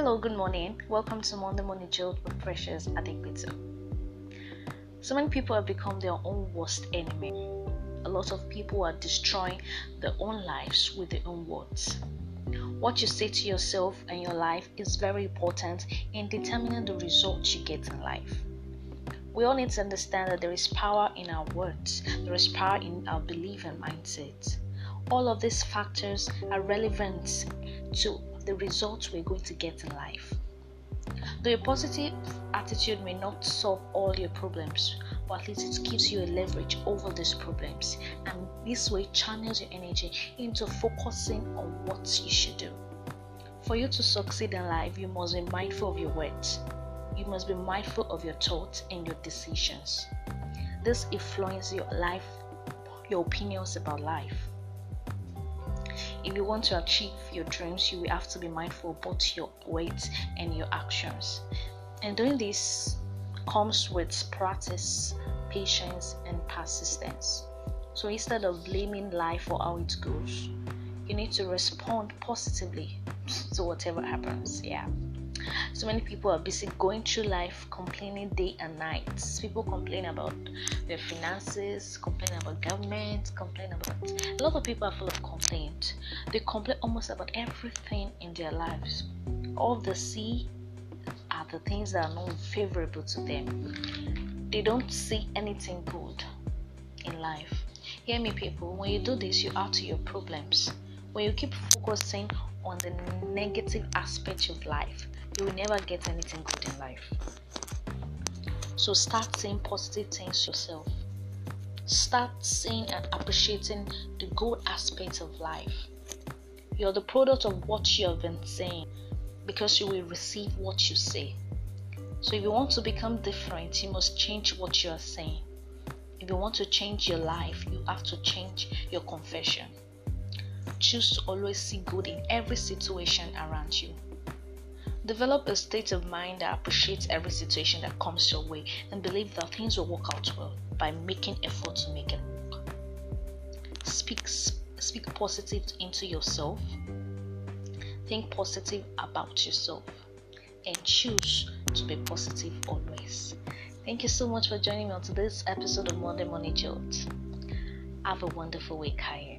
Hello, good morning. Welcome to Monday Morning Jolt with Precious Adegbito. So many people have become their own worst enemy. A lot of people are destroying their own lives with their own words. What you say to yourself and your life is very important in determining the results you get in life. We all need to understand that there is power in our words, there is power in our belief and mindset. All of these factors are relevant to the results we're going to get in life. Though a positive attitude may not solve all your problems, but at least it gives you a leverage over these problems, and this way channels your energy into focusing on what you should do. For you to succeed in life, you must be mindful of your words. You must be mindful of your thoughts and your decisions. This influences your life, your opinions about life if you want to achieve your dreams, you will have to be mindful of both your words and your actions. And doing this comes with practice, patience, and persistence. So instead of blaming life for how it goes, you need to respond positively to whatever happens. Yeah. So many people are busy going through life complaining day and night. People complain about their finances, complain about government, complain about a lot of people are full of complaint. They complain almost about everything in their lives. All they see are the things that are not favorable to them. They don't see anything good in life. Hear me, people. When you do this, you add to your problems. When you keep focusing on the negative aspects of life, you will never get anything good in life. So start saying positive things yourself. Start seeing and appreciating the good aspects of life. You're the product of what you have been saying because you will receive what you say. So if you want to become different, you must change what you are saying. If you want to change your life, you have to change your confession. Choose to always see good in every situation around you. Develop a state of mind that appreciates every situation that comes your way and believe that things will work out well by making effort to make it work. Speak, speak positive into yourself. Think positive about yourself and choose to be positive always. Thank you so much for joining me on today's episode of Monday Morning Jolt. Have a wonderful week, Kaya.